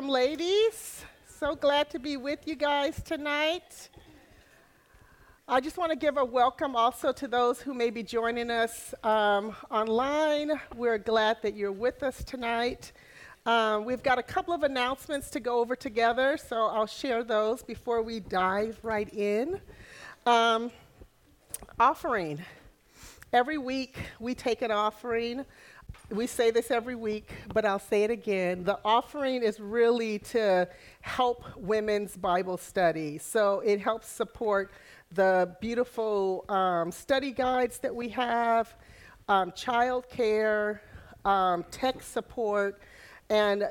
Welcome, ladies. So glad to be with you guys tonight. I just want to give a welcome also to those who may be joining us um, online. We're glad that you're with us tonight. Um, we've got a couple of announcements to go over together, so I'll share those before we dive right in. Um, offering. Every week we take an offering we say this every week, but I'll say it again. The offering is really to help women's Bible study. So it helps support the beautiful um, study guides that we have, um, child care, um, tech support, and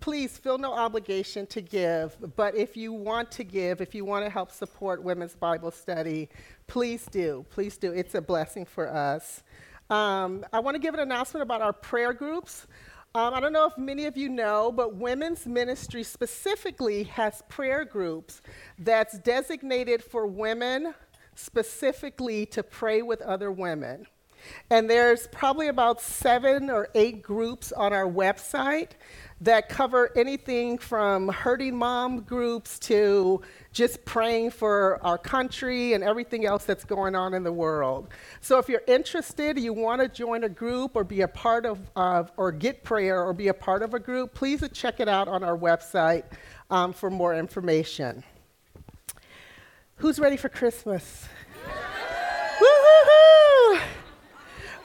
please feel no obligation to give. But if you want to give, if you want to help support women's Bible study, please do. Please do. It's a blessing for us. Um, I want to give an announcement about our prayer groups. Um, I don't know if many of you know, but women's ministry specifically has prayer groups that's designated for women specifically to pray with other women. And there's probably about seven or eight groups on our website that cover anything from hurting mom groups to just praying for our country and everything else that's going on in the world. So if you're interested, you want to join a group or be a part of, or get prayer or be a part of a group, please check it out on our website um, for more information. Who's ready for Christmas?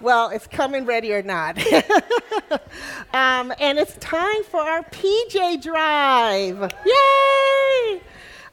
Well, it's coming ready or not. um, and it's time for our PJ drive. Yay!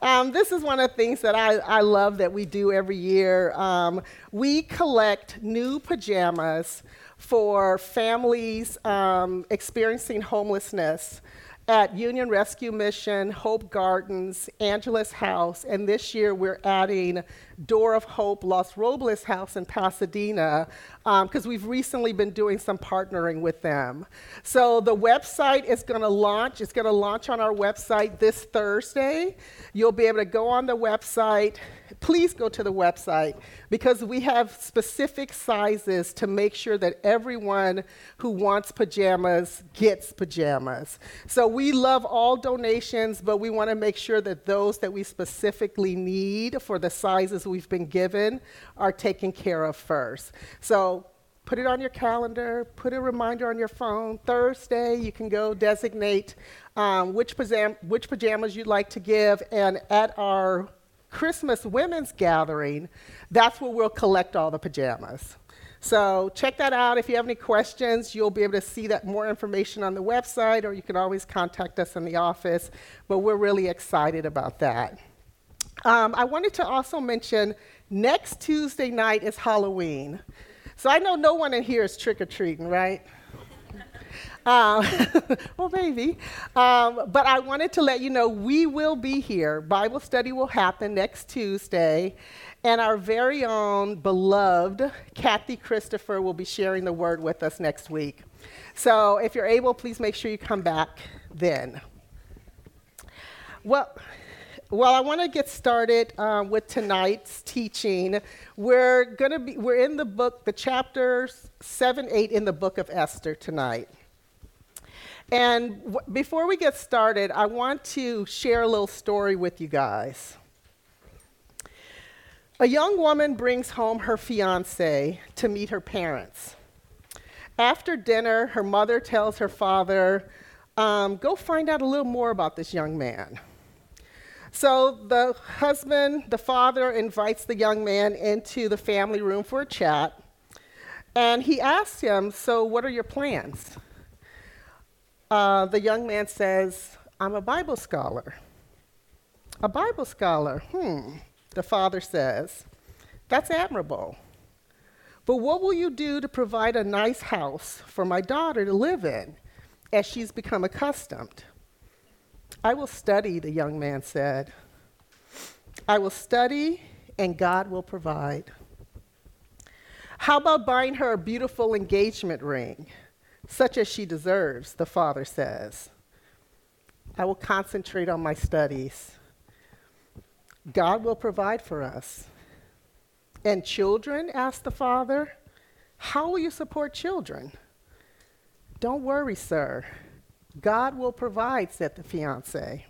Um, this is one of the things that I, I love that we do every year. Um, we collect new pajamas for families um, experiencing homelessness at Union Rescue Mission, Hope Gardens, Angelus House, and this year we're adding Door of Hope Los Robles House in Pasadena because um, we've recently been doing some partnering with them. So the website is going to launch. It's going to launch on our website this Thursday. You'll be able to go on the website. Please go to the website because we have specific sizes to make sure that everyone who wants pajamas gets pajamas. So we love all donations, but we want to make sure that those that we specifically need for the sizes we've been given are taken care of first. So put it on your calendar, put a reminder on your phone. Thursday, you can go designate um, which, pajam- which pajamas you'd like to give, and at our Christmas women's gathering, that's where we'll collect all the pajamas. So check that out. If you have any questions, you'll be able to see that more information on the website, or you can always contact us in the office. But we're really excited about that. Um, I wanted to also mention next Tuesday night is Halloween. So I know no one in here is trick or treating, right? Um, well, maybe. Um, but I wanted to let you know we will be here. Bible study will happen next Tuesday. And our very own beloved Kathy Christopher will be sharing the word with us next week. So if you're able, please make sure you come back then. Well, well, I want to get started um, with tonight's teaching. We're going to be we're in the book, the chapters seven, eight in the book of Esther tonight. And w- before we get started, I want to share a little story with you guys. A young woman brings home her fiance to meet her parents. After dinner, her mother tells her father, um, Go find out a little more about this young man. So the husband, the father, invites the young man into the family room for a chat. And he asks him, So, what are your plans? Uh, the young man says, I'm a Bible scholar. A Bible scholar, hmm, the father says. That's admirable. But what will you do to provide a nice house for my daughter to live in as she's become accustomed? I will study, the young man said. I will study, and God will provide. How about buying her a beautiful engagement ring, such as she deserves, the father says. I will concentrate on my studies. God will provide for us. And children, asked the father, how will you support children? Don't worry, sir. God will provide, said the fiance.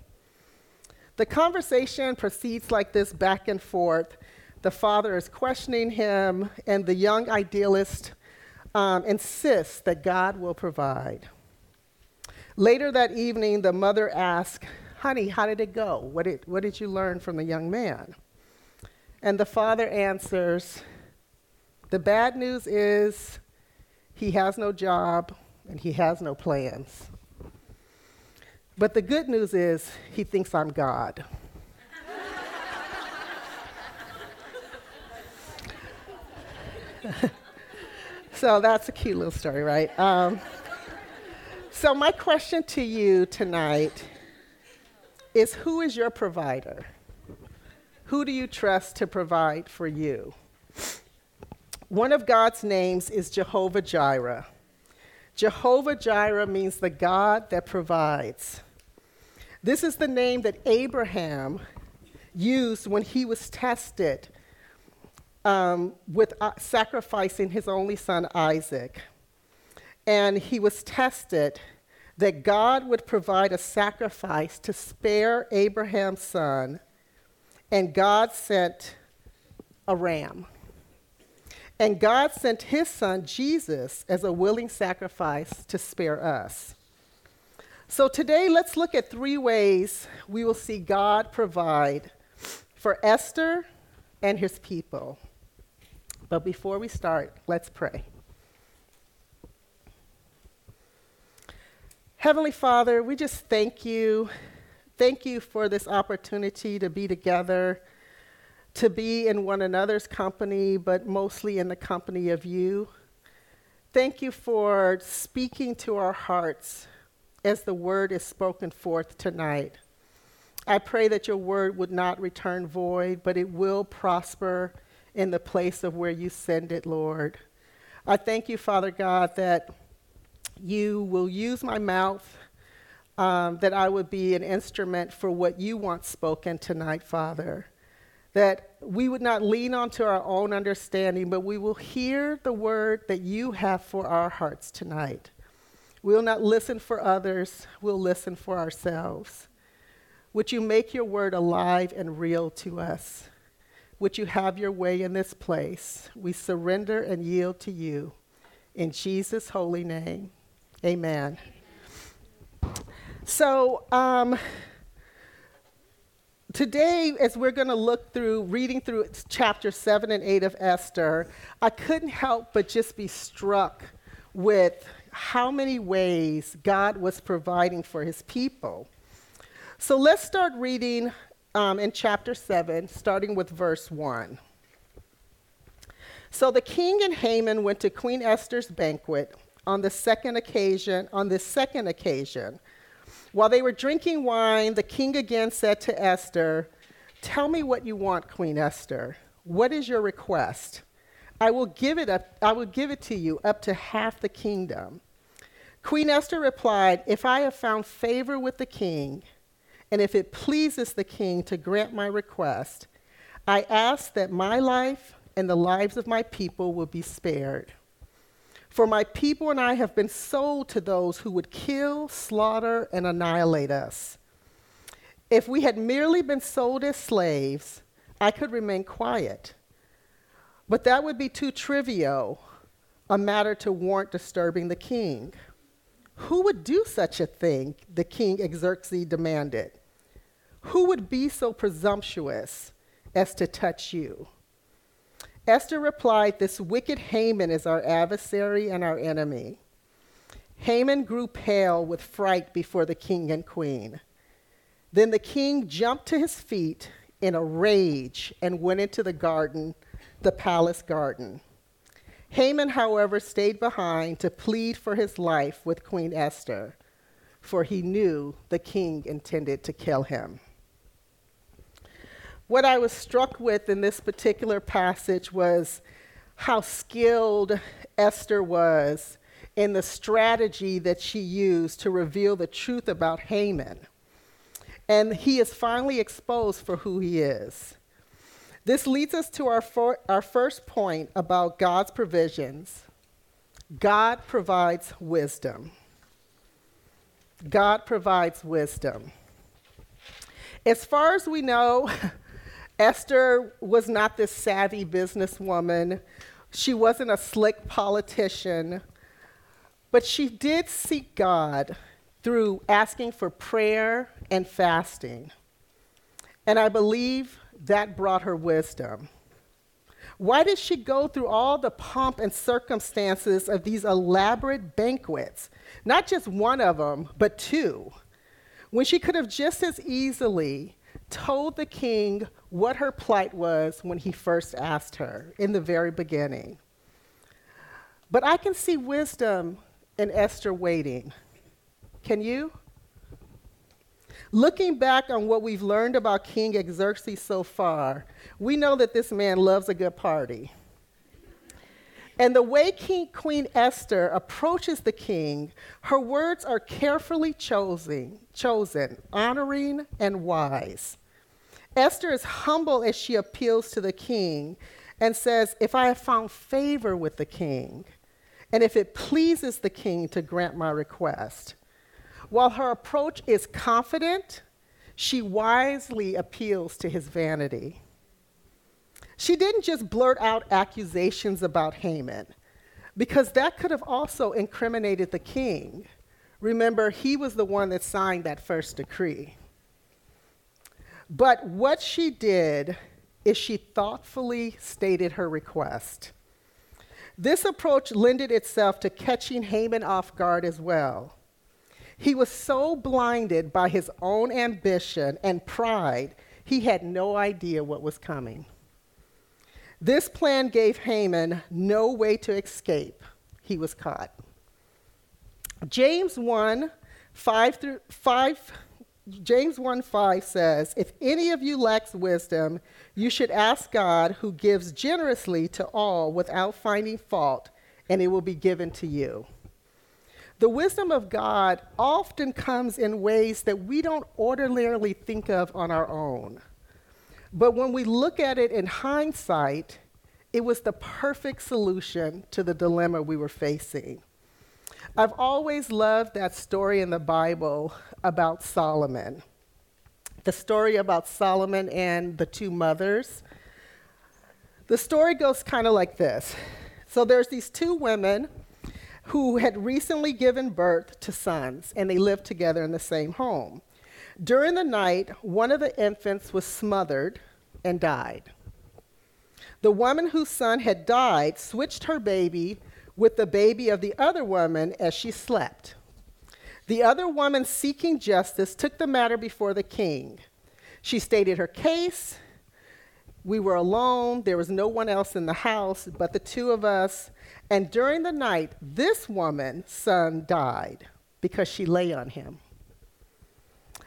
The conversation proceeds like this back and forth. The father is questioning him, and the young idealist um, insists that God will provide. Later that evening, the mother asks, Honey, how did it go? What did, what did you learn from the young man? And the father answers, The bad news is he has no job and he has no plans. But the good news is he thinks I'm God. so that's a cute little story, right? Um, so, my question to you tonight is who is your provider? Who do you trust to provide for you? One of God's names is Jehovah Jireh. Jehovah Jireh means the God that provides. This is the name that Abraham used when he was tested um, with uh, sacrificing his only son Isaac. And he was tested that God would provide a sacrifice to spare Abraham's son, and God sent a ram. And God sent his son, Jesus, as a willing sacrifice to spare us. So today, let's look at three ways we will see God provide for Esther and his people. But before we start, let's pray. Heavenly Father, we just thank you. Thank you for this opportunity to be together to be in one another's company, but mostly in the company of you. Thank you for speaking to our hearts as the word is spoken forth tonight. I pray that your word would not return void, but it will prosper in the place of where you send it, Lord. I thank you, Father God, that you will use my mouth, um, that I would be an instrument for what you want spoken tonight, Father that we would not lean onto our own understanding, but we will hear the word that you have for our hearts tonight. We'll not listen for others, we'll listen for ourselves. Would you make your word alive and real to us? Would you have your way in this place? We surrender and yield to you. In Jesus' holy name, amen. So, um, today, as we're going to look through, reading through chapter 7 and 8 of Esther, I couldn't help but just be struck with how many ways God was providing for his people. So let's start reading um, in chapter 7, starting with verse 1. So the king and Haman went to Queen Esther's banquet on the second occasion, on this second occasion while they were drinking wine, the king again said to Esther, Tell me what you want, Queen Esther. What is your request? I will give it up, I will give it to you up to half the kingdom. Queen Esther replied, If I have found favor with the king, and if it pleases the king to grant my request, I ask that my life and the lives of my people will be spared. For my people and I have been sold to those who would kill, slaughter, and annihilate us. If we had merely been sold as slaves, I could remain quiet. But that would be too trivial a matter to warrant disturbing the king. Who would do such a thing? The king Xerxes demanded. Who would be so presumptuous as to touch you? Esther replied, This wicked Haman is our adversary and our enemy. Haman grew pale with fright before the king and queen. Then the king jumped to his feet in a rage and went into the garden, the palace garden. Haman, however, stayed behind to plead for his life with Queen Esther, for he knew the king intended to kill him. What I was struck with in this particular passage was how skilled Esther was in the strategy that she used to reveal the truth about Haman. And he is finally exposed for who he is. This leads us to our, for, our first point about God's provisions. God provides wisdom. God provides wisdom. As far as we know, Esther was not this savvy businesswoman. She wasn't a slick politician. But she did seek God through asking for prayer and fasting. And I believe that brought her wisdom. Why did she go through all the pomp and circumstances of these elaborate banquets? Not just one of them, but two. When she could have just as easily told the king what her plight was when he first asked her in the very beginning. But I can see wisdom in Esther waiting. Can you? Looking back on what we've learned about King Xerxes so far, we know that this man loves a good party. And the way King, Queen Esther approaches the king, her words are carefully chosen, chosen, honoring and wise. Esther is humble as she appeals to the king and says, If I have found favor with the king, and if it pleases the king to grant my request. While her approach is confident, she wisely appeals to his vanity. She didn't just blurt out accusations about Haman, because that could have also incriminated the king. Remember, he was the one that signed that first decree. But what she did is she thoughtfully stated her request. This approach lended itself to catching Haman off guard as well. He was so blinded by his own ambition and pride, he had no idea what was coming. This plan gave Haman no way to escape. He was caught. James 1 5 through 5 James 1 5 says, If any of you lacks wisdom, you should ask God, who gives generously to all without finding fault, and it will be given to you. The wisdom of God often comes in ways that we don't ordinarily think of on our own. But when we look at it in hindsight, it was the perfect solution to the dilemma we were facing. I've always loved that story in the Bible about Solomon. The story about Solomon and the two mothers. The story goes kind of like this. So there's these two women who had recently given birth to sons, and they lived together in the same home. During the night, one of the infants was smothered and died. The woman whose son had died switched her baby with the baby of the other woman as she slept. The other woman seeking justice took the matter before the king. She stated her case. We were alone. There was no one else in the house but the two of us. And during the night, this woman's son died because she lay on him.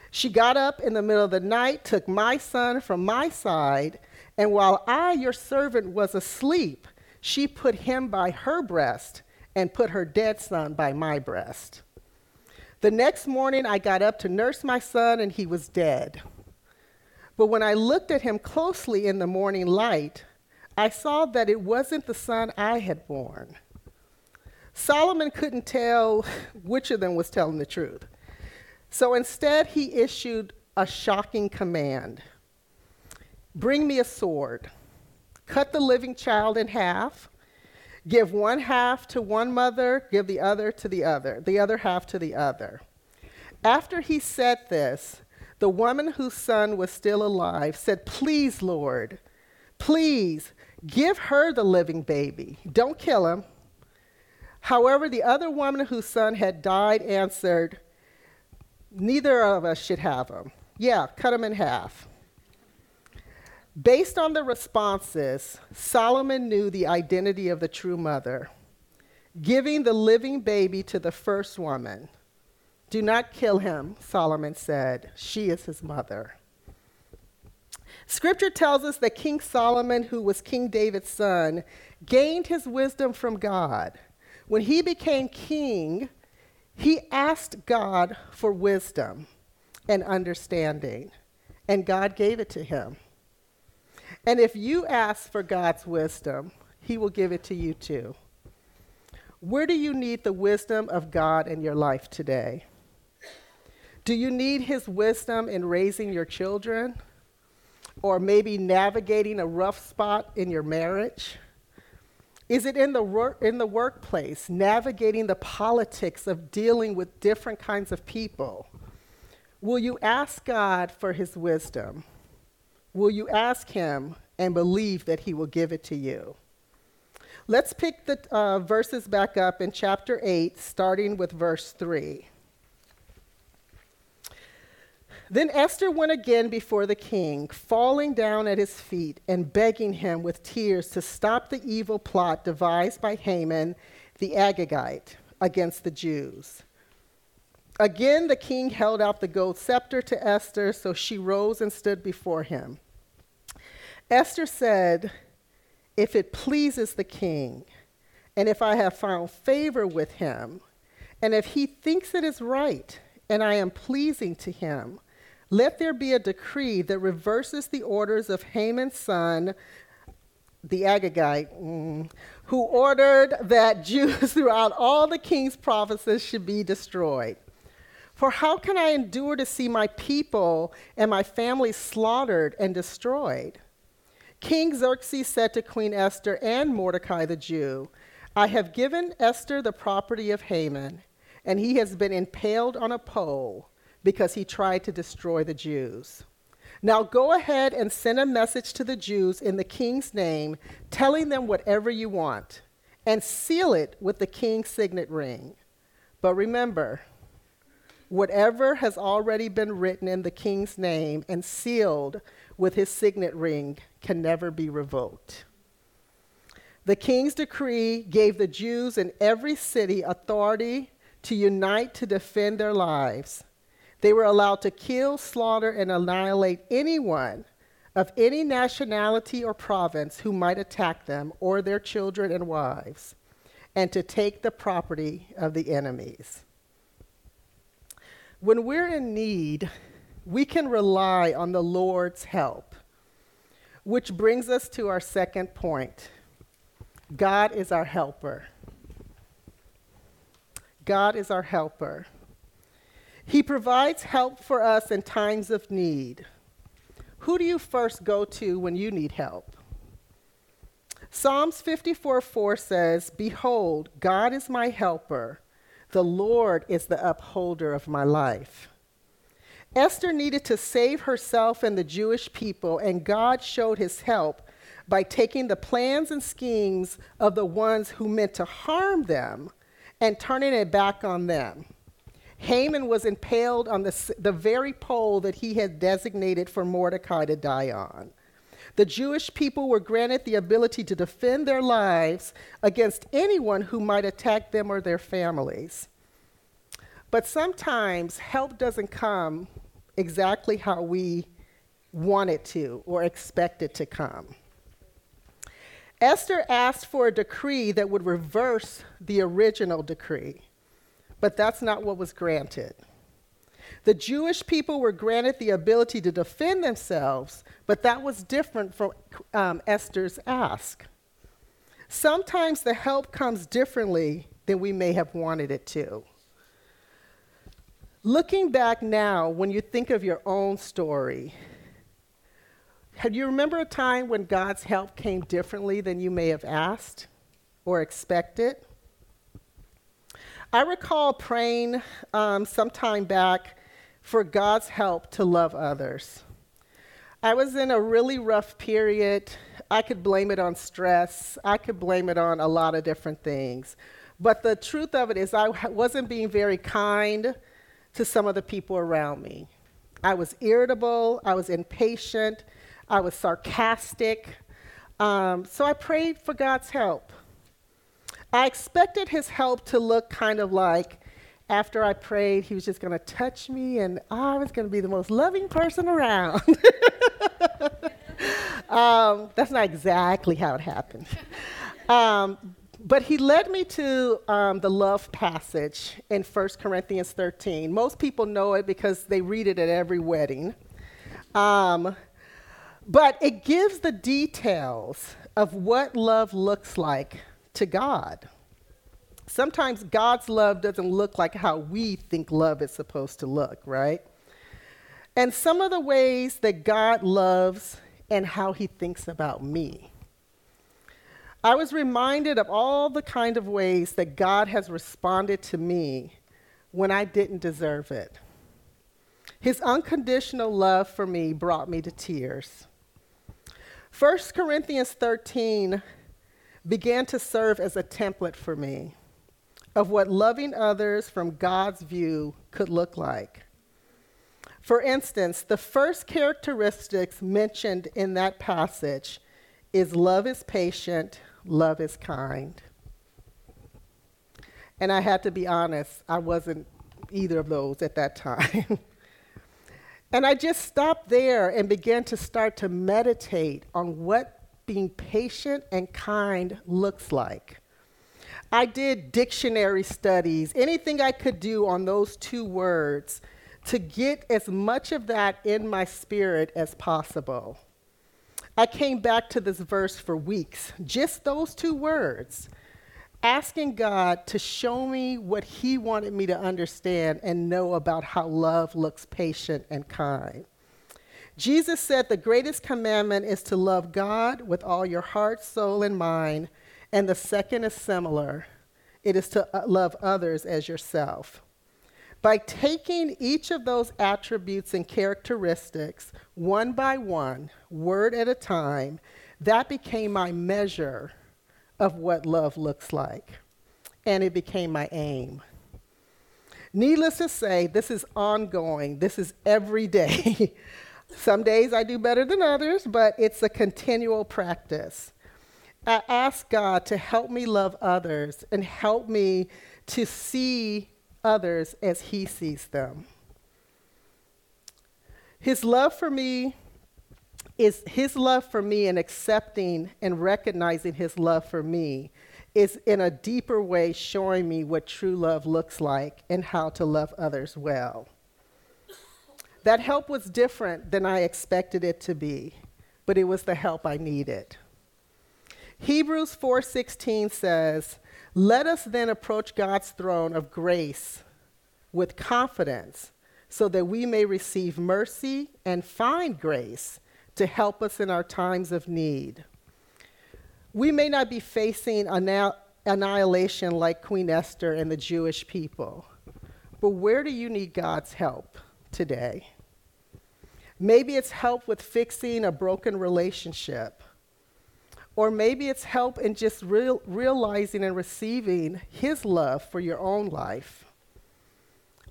She got up in the middle of the night, took my son from my side, and while I, your servant, was asleep, she put him by her breast and put her dead son by my breast. The next morning, I got up to nurse my son, and he was dead. But when I looked at him closely in the morning light, I saw that it wasn't the son I had born. Solomon couldn't tell which of them was telling the truth. So instead, he issued a shocking command Bring me a sword cut the living child in half, give one half to one mother, give the other to the other, the other half to the other. After he said this, the woman whose son was still alive said, Please, Lord, please give her the living baby. Don't kill him. However, the other woman whose son had died answered, Neither of us should have him. Yeah, cut him in half. Based on the responses, Solomon knew the identity of the true mother, giving the living baby to the first woman. Do not kill him, Solomon said. She is his mother. Scripture tells us that King Solomon, who was King David's son, gained his wisdom from God. When he became king, he asked God for wisdom and understanding, and God gave it to him. And if you ask for God's wisdom, He will give it to you too. Where do you need the wisdom of God in your life today? Do you need his wisdom in raising your children? Or maybe navigating a rough spot in your marriage? Is it in the, wor- in the workplace, navigating the politics of dealing with different kinds of people? Will you ask God for his wisdom? Will you ask him and believe that he will give it to you? Let's pick the uh, verses back up in chapter 8, starting with verse 3. Then Esther went again before the king, falling down at his feet and begging him with tears to stop the evil plot devised by Haman the Agagite against the Jews. Again, the king held out the gold scepter to Esther, so she rose and stood before him. Esther said, If it pleases the king, and if I have found favor with him, and if he thinks it is right, and I am pleasing to him, let there be a decree that reverses the orders of Haman's son, the Agagite, mm, who ordered that Jews throughout all the king's provinces should be destroyed. For how can I endure to see my people and my family slaughtered and destroyed? King Xerxes said to Queen Esther and Mordecai the Jew, I have given Esther the property of Haman, and he has been impaled on a pole because he tried to destroy the Jews. Now go ahead and send a message to the Jews in the king's name, telling them whatever you want, and seal it with the king's signet ring. But remember, whatever has already been written in the king's name and sealed with his signet ring can never be revoked. The king's decree gave the Jews in every city authority to unite to defend their lives. They were allowed to kill, slaughter, and annihilate anyone of any nationality or province who might attack them or their children and wives, and to take the property of the enemies. When we're in need, we can rely on the Lord's help, which brings us to our second point God is our helper. God is our helper. He provides help for us in times of need. Who do you first go to when you need help? Psalms 54 4 says, Behold, God is my helper. The Lord is the upholder of my life. Esther needed to save herself and the Jewish people, and God showed his help by taking the plans and schemes of the ones who meant to harm them and turning it back on them. Haman was impaled on the, the very pole that he had designated for Mordecai to die on. The Jewish people were granted the ability to defend their lives against anyone who might attack them or their families. But sometimes help doesn't come exactly how we want it to or expect it to come. Esther asked for a decree that would reverse the original decree but that's not what was granted. The Jewish people were granted the ability to defend themselves, but that was different from um, Esther's ask. Sometimes the help comes differently than we may have wanted it to. Looking back now, when you think of your own story, do you remember a time when God's help came differently than you may have asked or expected? I recall praying um, some time back for God's help to love others. I was in a really rough period. I could blame it on stress, I could blame it on a lot of different things. But the truth of it is, I wasn't being very kind to some of the people around me. I was irritable, I was impatient, I was sarcastic. Um, so I prayed for God's help. I expected his help to look kind of like after I prayed, he was just going to touch me and I was going to be the most loving person around. um, that's not exactly how it happened. Um, but he led me to um, the love passage in 1 Corinthians 13. Most people know it because they read it at every wedding. Um, but it gives the details of what love looks like to God. sometimes God's love doesn't look like how we think love is supposed to look, right? And some of the ways that God loves and how he thinks about me. I was reminded of all the kind of ways that God has responded to me when I didn't deserve it. His unconditional love for me brought me to tears. 1 Corinthians 13 began to serve as a template for me of what loving others from God's view could look like. For instance, the first characteristics mentioned in that passage is love is patient, love is kind. And I had to be honest, I wasn't either of those at that time. and I just stopped there and began to start to meditate on what being patient and kind looks like. I did dictionary studies, anything I could do on those two words to get as much of that in my spirit as possible. I came back to this verse for weeks, just those two words, asking God to show me what He wanted me to understand and know about how love looks patient and kind. Jesus said the greatest commandment is to love God with all your heart, soul, and mind and the second is similar it is to uh, love others as yourself. By taking each of those attributes and characteristics one by one, word at a time, that became my measure of what love looks like. And it became my aim. Needless to say, this is ongoing. This is every day. Some days I do better than others, but it's a continual practice. I ask God to help me love others and help me to see others as He sees them. His love for me is His love for me and accepting and recognizing His love for me is in a deeper way showing me what true love looks like and how to love others well. That help was different than I expected it to be, but it was the help I needed. Hebrews 4:16 says, "Let us then approach God's throne of grace with confidence, so that we may receive mercy and find grace to help us in our times of need." We may not be facing annihilation like Queen Esther and the Jewish people, but where do you need God's help today? Maybe it's help with fixing a broken relationship or maybe it's help in just real, realizing and receiving His love for your own life.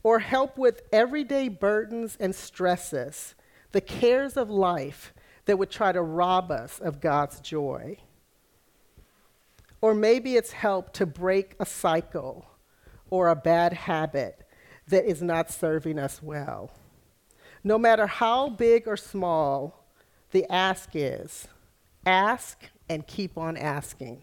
Or help with everyday burdens and stresses, the cares of life that would try to rob us of God's joy. Or maybe it's help to break a cycle or a bad habit that is not serving us well. No matter how big or small, the ask is ask and keep on asking.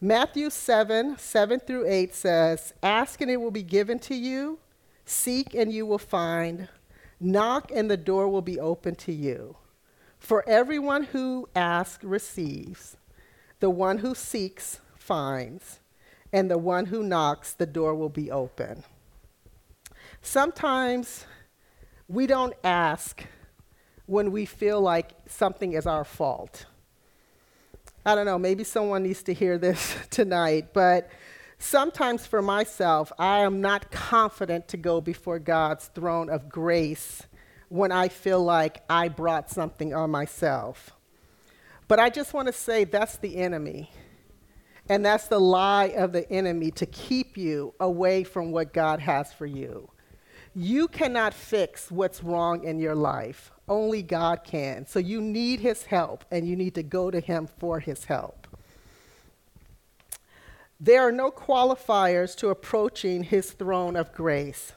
Matthew 7 7 through 8 says, Ask and it will be given to you, seek and you will find, knock and the door will be open to you. For everyone who asks receives, the one who seeks finds, and the one who knocks, the door will be open. Sometimes we don't ask when we feel like something is our fault. I don't know, maybe someone needs to hear this tonight, but sometimes for myself, I am not confident to go before God's throne of grace when I feel like I brought something on myself. But I just want to say that's the enemy. And that's the lie of the enemy to keep you away from what God has for you. You cannot fix what's wrong in your life. Only God can. So you need his help, and you need to go to him for his help. There are no qualifiers to approaching his throne of grace.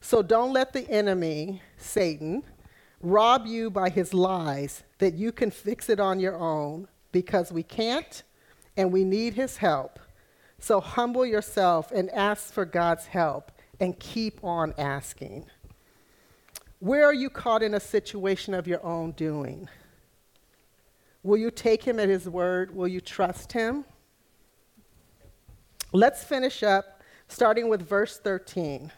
So don't let the enemy, Satan, rob you by his lies that you can fix it on your own because we can't and we need his help. So humble yourself and ask for God's help and keep on asking. Where are you caught in a situation of your own doing? Will you take him at his word? Will you trust him? Let's finish up starting with verse 13.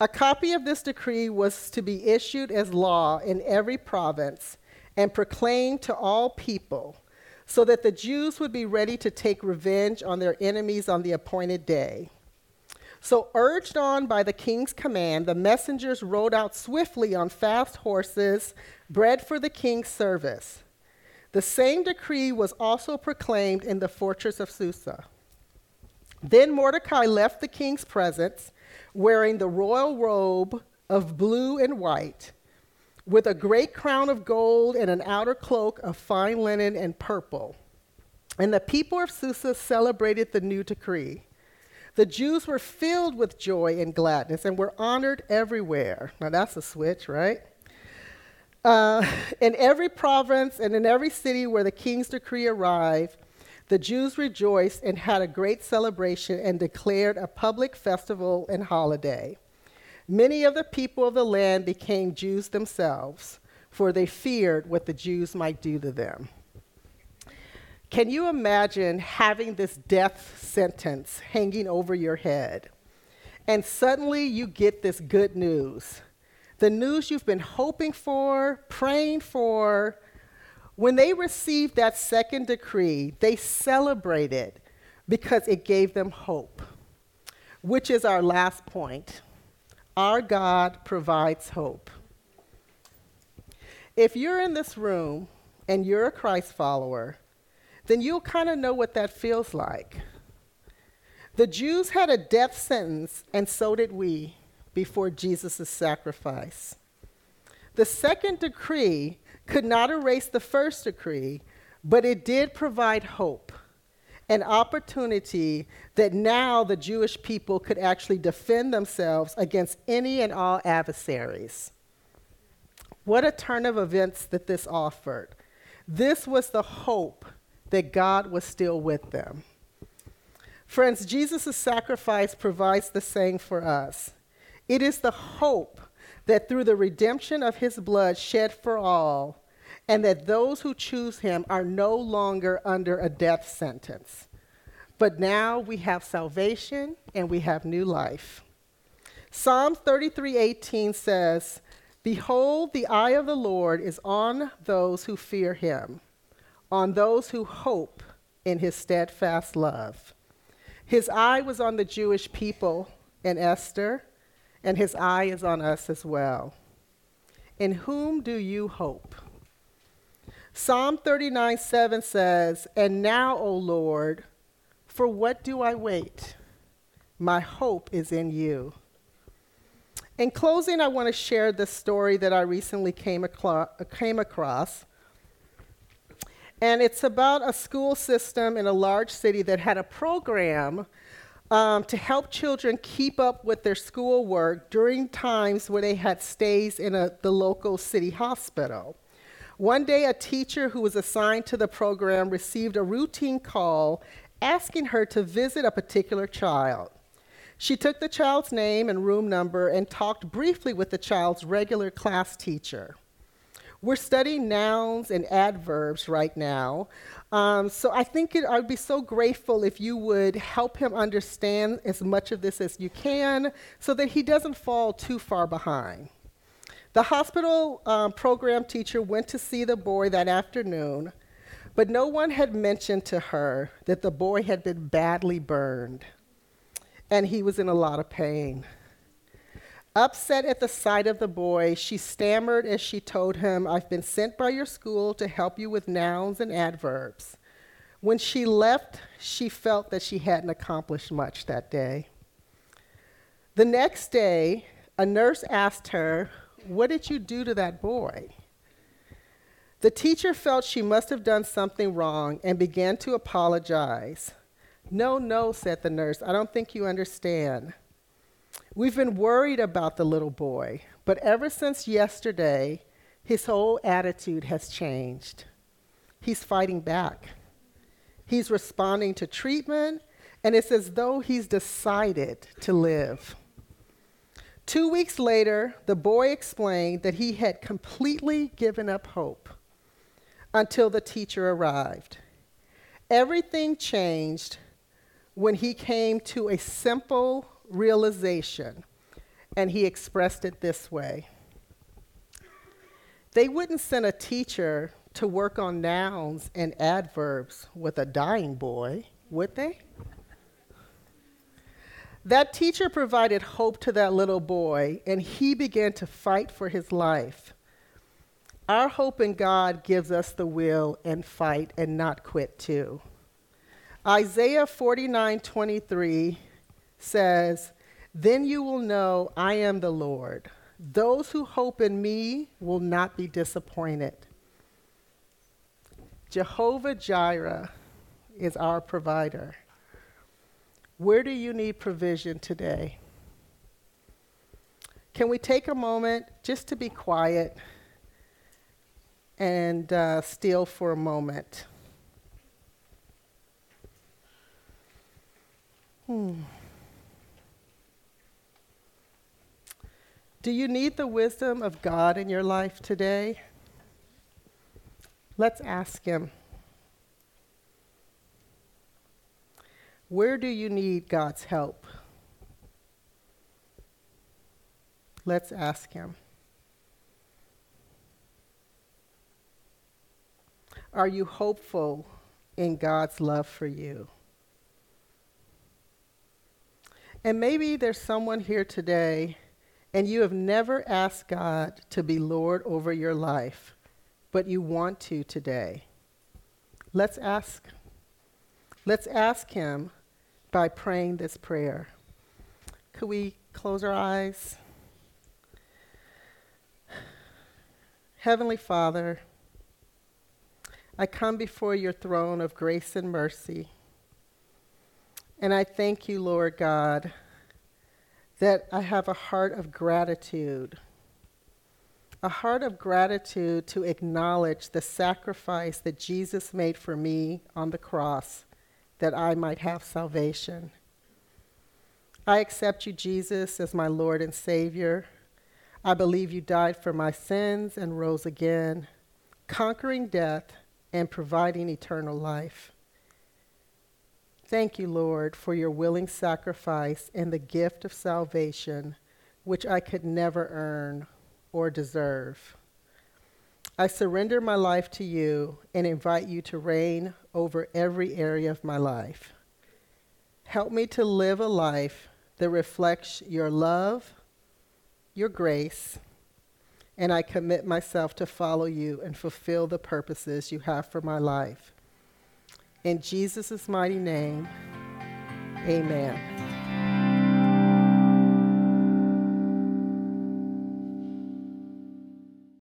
A copy of this decree was to be issued as law in every province and proclaimed to all people, so that the Jews would be ready to take revenge on their enemies on the appointed day. So, urged on by the king's command, the messengers rode out swiftly on fast horses, bred for the king's service. The same decree was also proclaimed in the fortress of Susa. Then Mordecai left the king's presence, wearing the royal robe of blue and white, with a great crown of gold and an outer cloak of fine linen and purple. And the people of Susa celebrated the new decree. The Jews were filled with joy and gladness and were honored everywhere. Now that's a switch, right? Uh, in every province and in every city where the king's decree arrived, the Jews rejoiced and had a great celebration and declared a public festival and holiday. Many of the people of the land became Jews themselves, for they feared what the Jews might do to them. Can you imagine having this death sentence hanging over your head? And suddenly you get this good news. The news you've been hoping for, praying for. When they received that second decree, they celebrated because it gave them hope, which is our last point. Our God provides hope. If you're in this room and you're a Christ follower, then you'll kind of know what that feels like. The Jews had a death sentence, and so did we before Jesus' sacrifice. The second decree could not erase the first decree, but it did provide hope, an opportunity that now the Jewish people could actually defend themselves against any and all adversaries. What a turn of events that this offered. This was the hope that God was still with them. Friends, Jesus' sacrifice provides the same for us. It is the hope that through the redemption of his blood shed for all, and that those who choose him are no longer under a death sentence. But now we have salvation and we have new life. Psalm 33:18 says, "Behold, the eye of the Lord is on those who fear him." on those who hope in his steadfast love. His eye was on the Jewish people and Esther, and his eye is on us as well. In whom do you hope? Psalm 39 7 says, And now, O Lord, for what do I wait? My hope is in you. In closing, I want to share the story that I recently came, came across and it's about a school system in a large city that had a program um, to help children keep up with their schoolwork during times where they had stays in a, the local city hospital. One day, a teacher who was assigned to the program received a routine call asking her to visit a particular child. She took the child's name and room number and talked briefly with the child's regular class teacher. We're studying nouns and adverbs right now. Um, so I think it, I'd be so grateful if you would help him understand as much of this as you can so that he doesn't fall too far behind. The hospital um, program teacher went to see the boy that afternoon, but no one had mentioned to her that the boy had been badly burned and he was in a lot of pain. Upset at the sight of the boy, she stammered as she told him, I've been sent by your school to help you with nouns and adverbs. When she left, she felt that she hadn't accomplished much that day. The next day, a nurse asked her, What did you do to that boy? The teacher felt she must have done something wrong and began to apologize. No, no, said the nurse, I don't think you understand. We've been worried about the little boy, but ever since yesterday, his whole attitude has changed. He's fighting back. He's responding to treatment, and it's as though he's decided to live. Two weeks later, the boy explained that he had completely given up hope until the teacher arrived. everything changed when he came to a simple realization, and he expressed it this way. They wouldn't send a teacher to work on nouns and adverbs with a dying boy, would they? That teacher provided hope to that little boy, and he began to fight for his life. Our hope in God gives us the will and fight and not quit too. Isaiah 49 23 says, Then you will know I am the Lord. Those who hope in me will not be disappointed. Jehovah Jireh is our provider. Where do you need provision today? Can we take a moment just to be quiet and uh, still for a moment? Hmm. Do you need the wisdom of God in your life today? Let's ask Him. Where do you need God's help? Let's ask Him. Are you hopeful in God's love for you? And maybe there's someone here today and you have never asked God to be Lord over your life, but you want to today. Let's ask. Let's ask Him by praying this prayer. Could we close our eyes? Heavenly Father, I come before your throne of grace and mercy. And I thank you, Lord God, that I have a heart of gratitude. A heart of gratitude to acknowledge the sacrifice that Jesus made for me on the cross that I might have salvation. I accept you, Jesus, as my Lord and Savior. I believe you died for my sins and rose again, conquering death and providing eternal life. Thank you, Lord, for your willing sacrifice and the gift of salvation, which I could never earn or deserve. I surrender my life to you and invite you to reign over every area of my life. Help me to live a life that reflects your love, your grace, and I commit myself to follow you and fulfill the purposes you have for my life. In Jesus' mighty name, amen.